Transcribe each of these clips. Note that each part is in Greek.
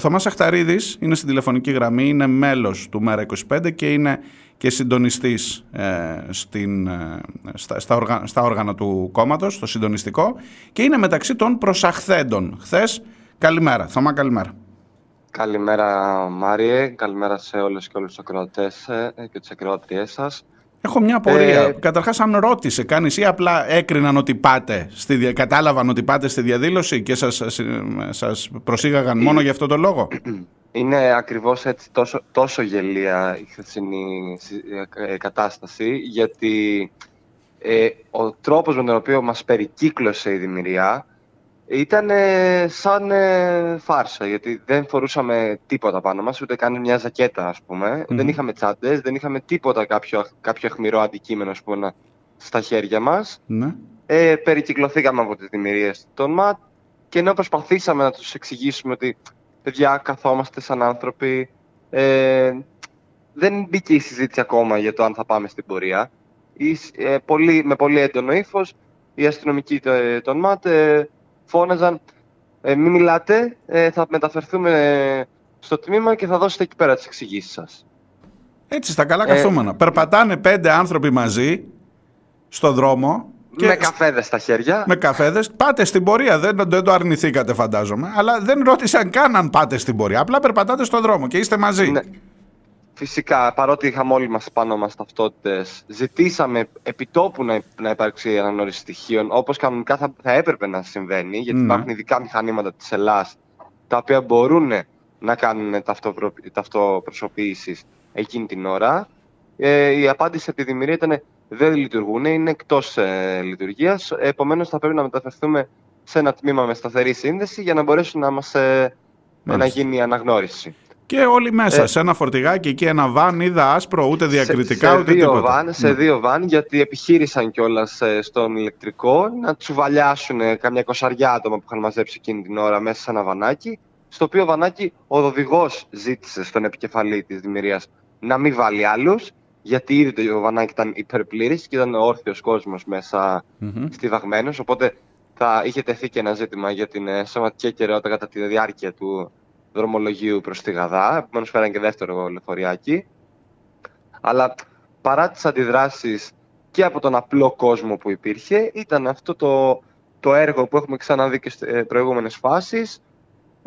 Ο Θωμάς Αχταρίδης είναι στην τηλεφωνική γραμμή, είναι μέλος του ΜΕΡΑ25 και είναι και συντονιστής ε, στην, ε, στα, στα, όργανα του κόμματος, στο συντονιστικό και είναι μεταξύ των προσαχθέντων. Χθες, καλημέρα. Θωμά, καλημέρα. Καλημέρα Μάριε, καλημέρα σε όλες και όλους τους ακροατές ε, και τις ακροατριές σας. Έχω μια απορία. Ε... Καταρχάς αν ρώτησε κανείς ή απλά έκριναν ότι πάτε, στη, κατάλαβαν ότι πάτε στη διαδήλωση και σας, σας προσήγαγαν μόνο για αυτό το λόγο; Είναι ακριβώς έτσι τόσο, τόσο γελία η χθεσινή ε, κατάσταση γιατί ε, ο τρόπος με τον οποίο μας περικύκλωσε η δημιουργία ήταν σαν ε, φάρσα, γιατί δεν φορούσαμε τίποτα πάνω μας, ούτε καν μια ζακέτα, ας πουμε Δεν είχαμε τσάντες, δεν είχαμε τίποτα κάποιο, κάποιο αιχμηρό αντικείμενο, ας πούμε, στα χέρια μας. Ναι. Ε, περικυκλωθήκαμε από τις δημιουργίες των ΜΑΤ και ενώ προσπαθήσαμε να τους εξηγήσουμε ότι παιδιά καθόμαστε σαν άνθρωποι, ε, δεν μπήκε η συζήτηση ακόμα για το αν θα πάμε στην πορεία. ε, πολύ, με πολύ έντονο ύφος, οι αστυνομικοί των ΜΑΤ ε, φώναζαν ε, μην μιλάτε, ε, θα μεταφερθούμε στο τμήμα και θα δώσετε εκεί πέρα τις εξηγήσεις σας. Έτσι, στα καλά ε, καθούμενα. Περπατάνε πέντε άνθρωποι μαζί στο δρόμο. Και με καφέδες στα χέρια. Με καφέδες. Πάτε στην πορεία. Δεν, δεν το αρνηθήκατε φαντάζομαι. Αλλά δεν ρώτησαν καν αν πάτε στην πορεία. Απλά περπατάτε στο δρόμο και είστε μαζί. Ναι. Φυσικά, παρότι είχαμε όλοι μας πάνω μας ταυτότητες, ζητήσαμε επιτόπου να, να υπάρξει αναγνώριση στοιχείων, όπως κανονικά θα, θα έπρεπε να συμβαίνει, γιατί mm. υπάρχουν ειδικά μηχανήματα της Ελλάς, τα οποία μπορούν να κάνουν ταυτοπροσωποποίηση εκείνη την ώρα. Ε, η απάντηση από τη δημιουργία ήταν δεν λειτουργούν, είναι εκτός ε, λειτουργίας, επομένως θα πρέπει να μεταφερθούμε σε ένα τμήμα με σταθερή σύνδεση για να μπορέσουν να μας ε, να γίνει η αναγνώριση. Και όλοι μέσα, ε, σε ένα φορτηγάκι εκεί, ένα βαν, είδα άσπρο, ούτε διακριτικά, σε, σε ούτε δύο τίποτα. Βαν, σε ναι. δύο βαν, γιατί επιχείρησαν κιόλας ε, στον ηλεκτρικό να τσουβαλιάσουν καμιά κοσαριά άτομα που είχαν μαζέψει εκείνη την ώρα μέσα σε ένα βανάκι. Στο οποίο βανάκι ο οδηγός ζήτησε στον επικεφαλή της δημιουργίας να μην βάλει άλλους, γιατί ήδη το βανάκι ήταν υπερπλήρης και ήταν όρθιος κόσμος μέσα mm-hmm. στιβαγμένος. Οπότε θα είχε τεθεί και ένα ζήτημα για την ε, σωματική ακαιρεότητα κατά τη διάρκεια του δρομολογίου προς τη Γαδά, επομένως φέραν και δεύτερο λεωφοριάκι. Αλλά παρά τις αντιδράσεις και από τον απλό κόσμο που υπήρχε, ήταν αυτό το, το έργο που έχουμε ξαναδεί και σε προηγούμενες φάσεις,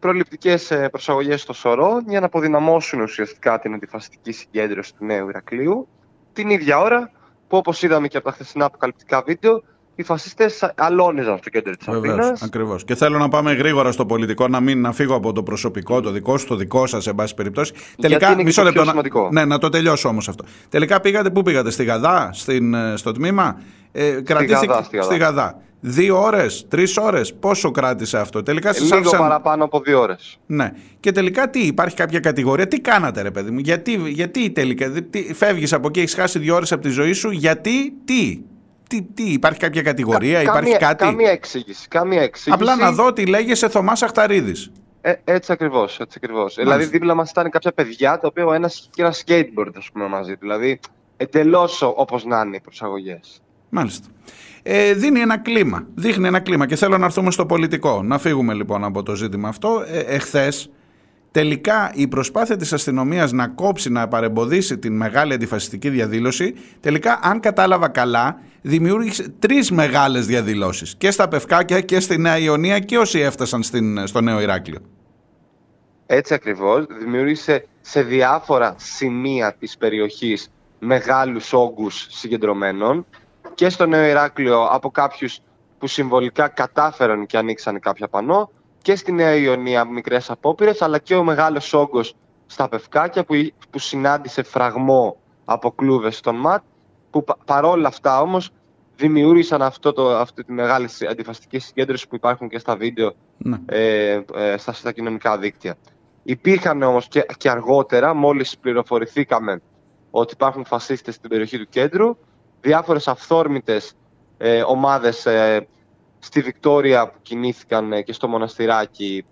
προληπτικές ε, προσαγωγές στο σωρό για να αποδυναμώσουν ουσιαστικά την αντιφασιστική συγκέντρωση του νέου Ηρακλείου, την ίδια ώρα που όπως είδαμε και από τα χθεσινά αποκαλυπτικά βίντεο, οι φασίστες αλώνιζαν στο κέντρο της Αθήνας. Ακριβώς. Και θέλω να πάμε γρήγορα στο πολιτικό, να μην να φύγω από το προσωπικό, το δικό σου, το δικό σας, εν πάση περιπτώσει. Τελικά, είναι μισό λεπτό. Ναι, να το τελειώσω όμως αυτό. Τελικά πήγατε, πού πήγατε, στη Γαδά, στην, ε, στο τμήμα; Ε, κρατήθηκε στη Γαδά. Στη Γαδά. Δύο ώρες, τρεις ώρες, πόσο κράτησε αυτό; Τελικά σας Λίγο άφησαν... παραπάνω από δύο ώρες. Ναι. Και τελικά τι, υπάρχει κάποια κατηγορία, τι κάνατε, ρε παιδί μου, γιατί, γιατί τελικά, φεύγεις από εκεί, έχεις χάσει δύο ώρες από τη ζωή σου, γιατί, τι, τι, τι, υπάρχει κάποια κατηγορία, Κα, υπάρχει καμία, κάτι; Καμία εξήγηση, καμία εξήγηση. Απλά να δω τι λέγεσαι Θωμάς Αχταρίδης. Ε, έτσι ακριβώς. Έτσι ακριβώς. Δηλαδή, δίπλα μας ήταν κάποια παιδιά τα οποία ο ένας είχε και ένα skateboard ας πούμε, μαζί. Δηλαδή, εντελώς όπως να είναι οι προσαγωγές. Μάλιστα. Ε, δίνει ένα κλίμα. Δείχνει ένα κλίμα και θέλω να έρθουμε στο πολιτικό. Να φύγουμε λοιπόν από το ζήτημα αυτό. Ε, εχθές Τελικά η προσπάθεια της αστυνομίας να κόψει, να παρεμποδίσει την μεγάλη αντιφασιστική διαδήλωση, τελικά αν κατάλαβα καλά, δημιούργησε τρεις μεγάλες διαδηλώσεις και στα Πευκάκια και στη Νέα Ιωνία και όσοι έφτασαν στην, στο Νέο Ηράκλειο. Έτσι ακριβώς, δημιούργησε σε διάφορα σημεία της περιοχής μεγάλους όγκους συγκεντρωμένων και στο Νέο Ηράκλειο από κάποιους που συμβολικά κατάφεραν και ανοίξαν κάποια πανό και στη Νέα Ιωνία μικρές απόπειρες, αλλά και ο μεγάλος όγκος στα Πευκάκια που, που συνάντησε φραγμό από κλούβες στον ΜΑΤ, που παρόλα αυτά όμως δημιούργησαν αυτό το, αυτή τη μεγάλη αντιφαστική συγκέντρωση που υπάρχουν και στα βίντεο ναι. ε, ε, στα, στα κοινωνικά δίκτυα. Υπήρχαν όμως και, και αργότερα, μόλις πληροφορηθήκαμε ότι υπάρχουν φασίστες στην περιοχή του κέντρου, διάφορες αυθόρμητες ε, ομάδες ε, στη Βικτόρια που κινήθηκαν ε, και στο μοναστηρακι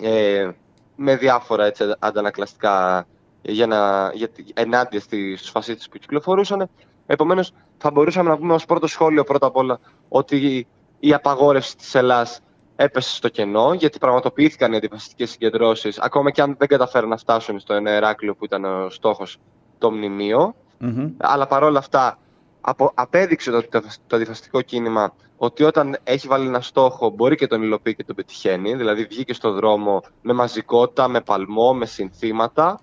ε, με διάφορα έτσι, αντανακλαστικά για να, για, ενάντια στους φασίστες που κυκλοφορούσαν. Επομένως θα μπορούσαμε να πούμε ως πρώτο σχόλιο πρώτα απ' όλα ότι η απαγόρευση της Ελλάς έπεσε στο κενό, γιατί πραγματοποιήθηκαν οι αντιφασιστικές συγκεντρώσεις, ακόμα και αν δεν καταφέρουν να φτάσουν στο Εράκλειο που ήταν ο στόχος το μνημείο. Mm-hmm. Αλλά παρόλα αυτά, απο, απέδειξε το, το, το αντιφασιστικό κίνημα ότι όταν έχει βάλει ένα στόχο μπορεί και τον υλοποιεί και τον πετυχαίνει. Δηλαδή βγήκε στον δρόμο με μαζικότητα, με παλμό, με συνθήματα.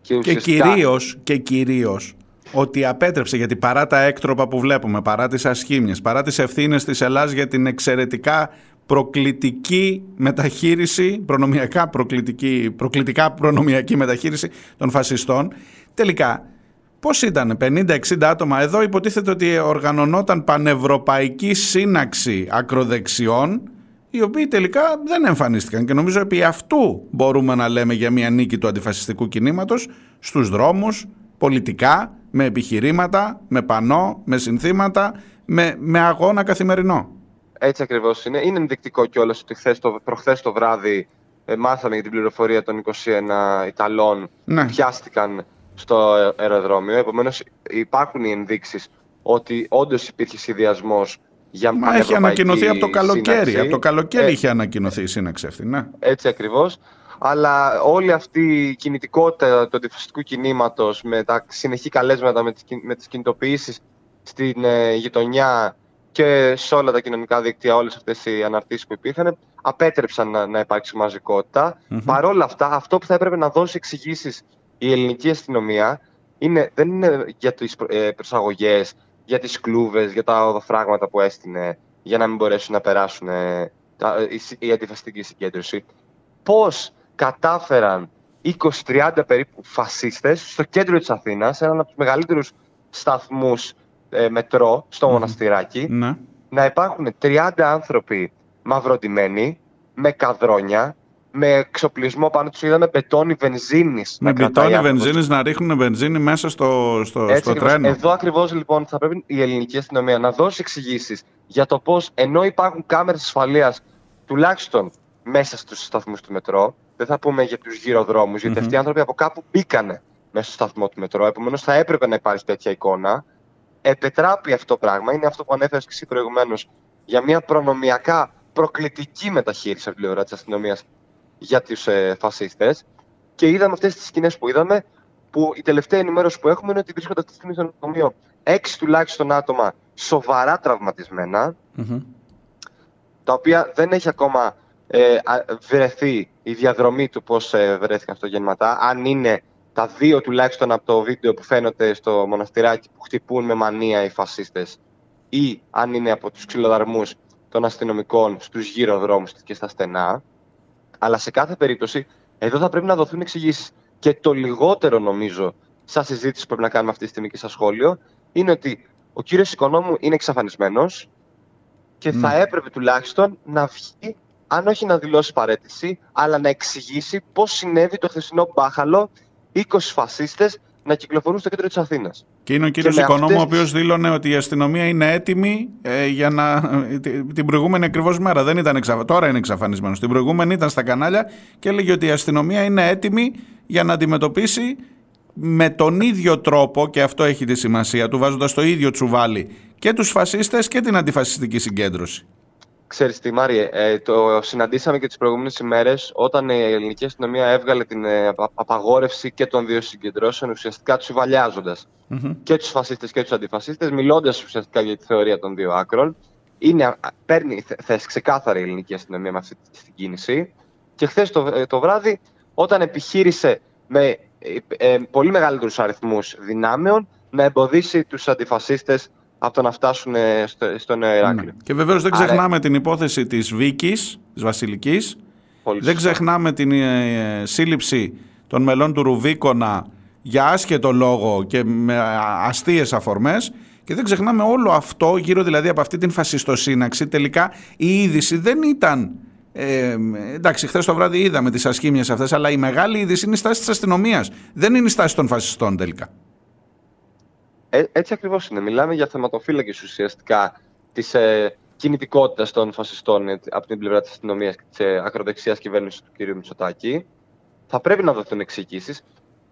Και, ουσιαστικά... και κυρίως, και κυρίως ότι απέτρεψε γιατί παρά τα έκτροπα που βλέπουμε, παρά τις ασχήμιες, παρά τις ευθύνες της Ελλάδας για την εξαιρετικά προκλητική μεταχείριση, προνομιακά προκλητική, προκλητικά προνομιακή μεταχείριση των φασιστών, τελικά πώς ήταν 50-60 άτομα, εδώ υποτίθεται ότι οργανωνόταν πανευρωπαϊκή σύναξη ακροδεξιών, οι οποίοι τελικά δεν εμφανίστηκαν και νομίζω επί αυτού μπορούμε να λέμε για μια νίκη του αντιφασιστικού κινήματος στους δρόμους, πολιτικά, με επιχειρήματα, με πανό, με συνθήματα, με, με αγώνα καθημερινό. Έτσι ακριβώς είναι. Είναι ενδεικτικό κιόλας ότι χθες το, προχθές το βράδυ ε, μάθαμε για την πληροφορία των 21 Ιταλών ναι. που πιάστηκαν στο αεροδρόμιο. Επομένως, υπάρχουν οι ενδείξεις ότι όντως υπήρχε σχεδιασμός για Μα έχει ανακοινωθεί από το καλοκαίρι. Σύναξη. Από το καλοκαίρι ε, είχε ανακοινωθεί η σύναξη αυτή. Ναι. Έτσι ακριβώς. Αλλά όλη αυτή η κινητικότητα του αντιφασιστικού κινήματος με τα συνεχή καλέσματα, με τις με τις κινητοποιήσεις στην ε, γειτονιά και σε όλα τα κοινωνικά δίκτυα, όλες αυτές οι αναρτήσεις που υπήρχαν, απέτρεψαν να, να υπάρξει μαζικότητα. Mm-hmm. Παρ' όλα αυτά, αυτό που θα έπρεπε να δώσει εξηγήσεις η ελληνική αστυνομία είναι, δεν είναι για τις ε, προσαγωγές, για τις κλούβες, για τα οδοφράγματα που έστεινε, για να μην μπορέσουν να περάσουν ε, τα, η, η αντιφασιστική συγκέντρωση. Πώς κατάφεραν 20-30 περίπου φασίστες στο κέντρο της Αθήνας, έναν από τους μεγαλύτερους σταθμούς ε, μετρό στο μοναστηράκι, ναι. να υπάρχουν 30 άνθρωποι μαυροντημένοι, με καδρόνια, με εξοπλισμό πάνω τους είδαμε μπετόνι βενζίνης. Με μπετόνι βενζίνης να ρίχνουν βενζίνη μέσα στο, στο, στο τρένο. Εδώ ακριβώς λοιπόν θα πρέπει η ελληνική αστυνομία να δώσει εξηγήσεις για το πώς ενώ υπάρχουν κάμερες ασφαλείας τουλάχιστον μέσα στους σταθμούς του μετρό, δεν θα πούμε για τους γυροδρόμους, mm-hmm. γιατί αυτοί οι άνθρωποι από κάπου μπήκανε μέσα στο σταθμό του μετρό. Επομένως θα έπρεπε να υπάρχει τέτοια εικόνα επιτράπει αυτό το πράγμα, είναι αυτό που ανέφερες και εσύ προηγουμένως, για μια προνομιακά προκλητική μεταχείριση από την πλευρά της αστυνομίας για του ε, φασίστες. Και είδαμε αυτές τις σκηνές που είδαμε, που η τελευταία ενημέρωση που έχουμε είναι ότι βρίσκονται αυτή τη στιγμή στο νοσοκομείο έξι τουλάχιστον άτομα σοβαρά τα οποία δεν έχει ακόμα ε, βρεθεί η διαδρομή του πώς ε, βρέθηκαν στο γενματά, αν είναι τα δύο τουλάχιστον από το βίντεο που φαίνονται στο μοναστηράκι που χτυπούν με μανία οι φασίστες ή αν είναι από τους ξυλοδαρμούς των αστυνομικών στους γύρω δρόμους και στα στενά. Αλλά σε κάθε περίπτωση εδώ θα πρέπει να δοθούν εξηγήσεις. Και το λιγότερο νομίζω, σαν συζήτηση που πρέπει να κάνουμε αυτή τη στιγμή και σαν σχόλιο, είναι ότι ο κύριος Οικονόμου είναι εξαφανισμένος και θα ναι. έπρεπε τουλάχιστον να βγει, αν όχι να δηλώσει παρέτηση, αλλά να εξηγήσει πώς συνέβη το χθεσινό μπάχαλο 20 φασίστες να κυκλοφορούν στο κέντρο της Αθήνας. Και είναι ο κύριος Οικονόμου, ο οποίος δήλωνε ότι η αστυνομία είναι έτοιμη ε, για να. την προηγούμενη ακριβώς μέρα. Δεν ήταν εξαφ... Τώρα είναι εξαφανισμένος. Την προηγούμενη ήταν στα κανάλια και έλεγε ότι η αστυνομία είναι έτοιμη για να αντιμετωπίσει με τον ίδιο τρόπο, και αυτό έχει τη σημασία του, βάζοντας το ίδιο τσουβάλι και τους φασίστες και την αντιφασιστική συγκέντρωση. Ξέρεις τι Μάριε, ε, το συναντήσαμε και τις προηγούμενες ημέρες όταν η ελληνική αστυνομία έβγαλε την ε, απαγόρευση και των δύο συγκεντρώσεων ουσιαστικά τους υμβαλιάζοντας mm-hmm. και τους φασίστες και τους αντιφασίστες μιλώντας ουσιαστικά για τη θεωρία των δύο άκρων. Είναι, παίρνει θέση ξεκάθαρη η ελληνική αστυνομία με αυτή την κίνηση και χθες το, ε, το βράδυ όταν επιχείρησε με ε, ε, πολύ μεγαλύτερους αριθμούς δυνάμεων να εμποδίσει τους αντιφασίστες από το να φτάσουν ε, στο, στο Νέο Ηράκλειο. Ναι. Και βεβαίως δεν ξεχνάμε την υπόθεση της Βίκης, της Βασιλικής. Δεν ξεχνάμε την ε, σύλληψη των μελών του Ρουβίκονα για άσχετο λόγο και με αστείες αφορμές και δεν ξεχνάμε όλο αυτό γύρω δηλαδή από αυτή την φασιστοσύναξη τελικά η είδηση δεν ήταν ε, εντάξει, χθες το βράδυ είδαμε τις ασχήμιες αυτές, αλλά η μεγάλη είδηση είναι η στάση της αστυνομίας. Δεν είναι η στάση των φασιστών τελικά. Ε, έτσι ακριβώς είναι. Μιλάμε για θεματοφύλακες ουσιαστικά της ε, κινητικότητας των φασιστών ε, από την πλευρά της αστυνομίας και της ε, ακροδεξιάς κυβέρνησης του κ. Μητσοτάκη. Θα πρέπει να δοθούν εξηγήσεις.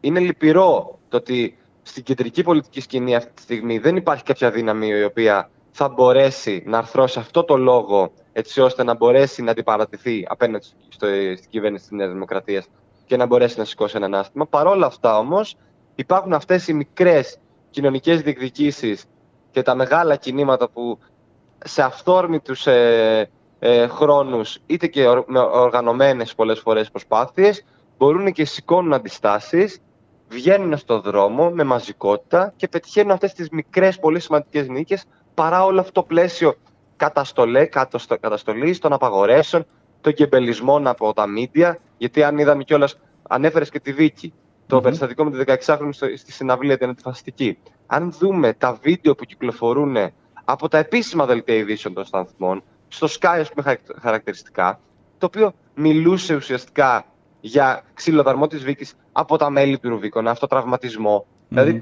Είναι λυπηρό το ότι στην κεντρική πολιτική σκηνή αυτή τη στιγμή δεν υπάρχει κάποια δύναμη η οποία θα μπορέσει να αρθρώσει αυτό το λόγο έτσι ώστε να μπορέσει να αντιπαρατηθεί απέναντι στο, στην κυβέρνηση της Νέας Δημοκρατίας και να μπορέσει να σηκώσει ένα ανάστημα. Παρ' όλα αυτά όμως, υπάρχουν αυτές οι μικρές κοινωνικές διεκδικήσεις και τα μεγάλα κινήματα που σε αυθόρμητους ε, ε, χρόνους είτε και με οργανωμένες πολλές φορές προσπάθειες μπορούν και σηκώνουν αντιστάσεις, βγαίνουν στον δρόμο με μαζικότητα και πετυχαίνουν αυτές τις μικρές πολύ σημαντικές νίκες παρά όλο αυτό το πλαίσιο καταστολέ, καταστολής των απαγορεύσεων, των κεμπελισμών από τα μίντια, γιατί αν είδαμε κιόλας, ανέφερες και τη δίκη, το mm-hmm. περιστατικό με τη 16χρονη στη συναυλία την αντιφασιστική. Αν δούμε τα βίντεο που κυκλοφορούν από τα επίσημα δελτία ειδήσεων των σταθμών, στο Sky, α πούμε, χαρακτηριστικά, το οποίο μιλούσε ουσιαστικά για ξυλοδαρμό της Βίκης από τα μέλη του Ρουβίκονα, αυτοτραυματισμό. Mm. Δηλαδή,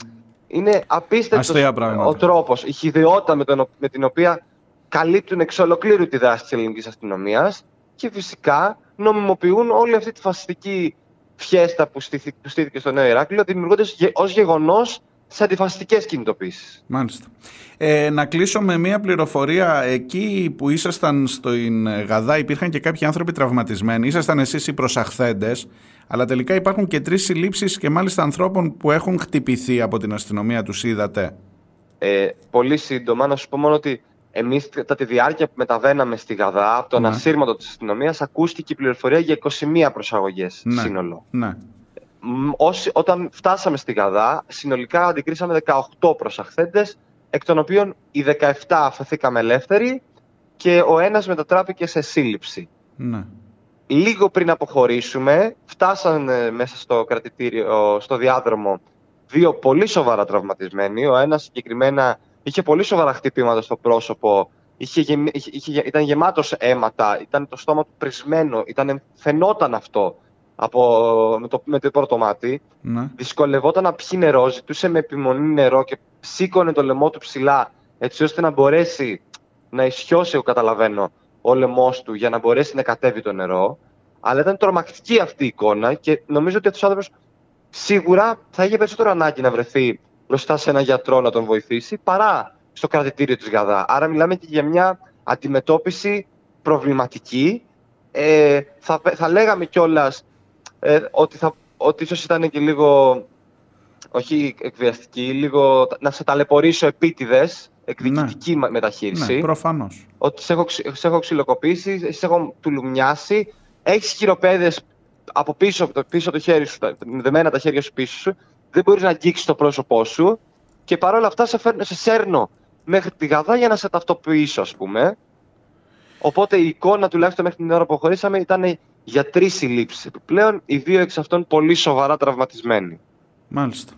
είναι απίστευτος ο τρόπος, η χειδαιότητα με, τον, με την οποία καλύπτουν εξ ολοκλήρου τη δράση της ελληνικής αστυνομίας και φυσικά νομιμοποιούν όλη αυτή τη φασιστική φιέστα που στήθηκε στο Νέο Ηράκλειο, δημιουργώντας ως γεγονός σε αντιφασιστικές κινητοποίησεις. Μάλιστα. Ε, να κλείσω με μια πληροφορία. Εκεί που ήσασταν στην Γαδά, υπήρχαν και κάποιοι άνθρωποι τραυματισμένοι. Ήσασταν εσείς οι προσαχθέντες, αλλά τελικά υπάρχουν και τρεις συλλήψεις και μάλιστα ανθρώπων που έχουν χτυπηθεί από την αστυνομία. Τους είδατε. Ε, πολύ σύντομα, να σου πω μόνο ότι εμείς, κατά τη διάρκεια που μεταβαίναμε στη Γαδά, από τον ναι. ασύρματο της αστυνομίας, ακούστηκε η πληροφορία για 21 προσαγωγές ναι. σύνολο. Ναι. Όσοι, όταν φτάσαμε στη Γαδά, συνολικά αντικρίσαμε 18 προσαχθέντες, εκ των οποίων οι 17 αφαιθήκαμε ελεύθεροι και ο ένας μετατράπηκε σε σύλληψη. Ναι. Λίγο πριν αποχωρήσουμε, φτάσαν μέσα στο κρατητήριο, στο διάδρομο, δύο πολύ σοβαρά τραυματισμένοι. Ο ένας συγκεκριμένα είχε πολύ σοβαρά χτυπήματα στο πρόσωπο, είχε, είχε, ήταν γεμάτος αίματα, ήταν το στόμα του πρισμένο, ήταν, φαινόταν αυτό από, με, το, με το πρώτο μάτι. Ναι. Δυσκολευόταν να πιει νερό, ζητούσε με επιμονή νερό και σήκωνε το λαιμό του ψηλά, έτσι ώστε να μπορέσει να ισιώσει, εγώ καταλαβαίνω, ο λαιμός του για να μπορέσει να κατέβει το νερό. Αλλά ήταν τρομακτική αυτή η εικόνα και νομίζω ότι αυτός ο άνθρωπος σίγουρα θα είχε περισσότερο ανάγκη να βρεθεί μπροστά σε έναν γιατρό να τον βοηθήσει παρά στο κρατητήριο της Γαδά. Άρα μιλάμε και για μια αντιμετώπιση προβληματική. Ε, θα, θα λέγαμε κιόλας ε, ότι, θα, ότι ίσως ήταν και λίγο, όχι εκβιαστική, λίγο να σε ταλαιπωρήσω επίτηδες, εκδικητική ναι. μεταχείριση. Ναι, προφανώς. Ότι σε έχω, σε έχω ξυλοκοπήσει, σε έχω τουλουμιάσει, έχεις χειροπέδες από πίσω, πίσω το χέρι σου, δεμένα τα χέρια σου πίσω σου, δεν μπορείς να αγγίξεις το πρόσωπό σου και παρόλα αυτά σε, φέρνω, σε σέρνω μέχρι τη γαδά για να σε ταυτοποιήσω, ας πούμε. Οπότε η εικόνα τουλάχιστον μέχρι την ώρα που χωρίσαμε ήταν για τρεις συλλήψεις επιπλέον, οι δύο εξ αυτών πολύ σοβαρά τραυματισμένοι. Μάλιστα.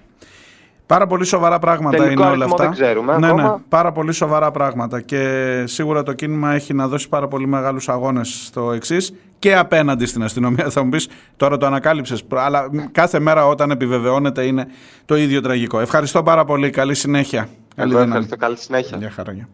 Πάρα πολύ σοβαρά πράγματα Τελικό είναι όλα αυτά. Δεν ξέρουμε, ναι, ακόμα. ναι, πάρα πολύ σοβαρά πράγματα. Και σίγουρα το κίνημα έχει να δώσει πάρα πολύ μεγάλους αγώνες στο εξής και απέναντι στην αστυνομία. Θα μου πεις τώρα το ανακάλυψες. Αλλά κάθε μέρα όταν επιβεβαιώνεται είναι το ίδιο τραγικό. Ευχαριστώ πάρα πολύ. Καλή συνέχεια. Καλή, ευχαριστώ. Καλή συνέχεια. Γεια χαρά.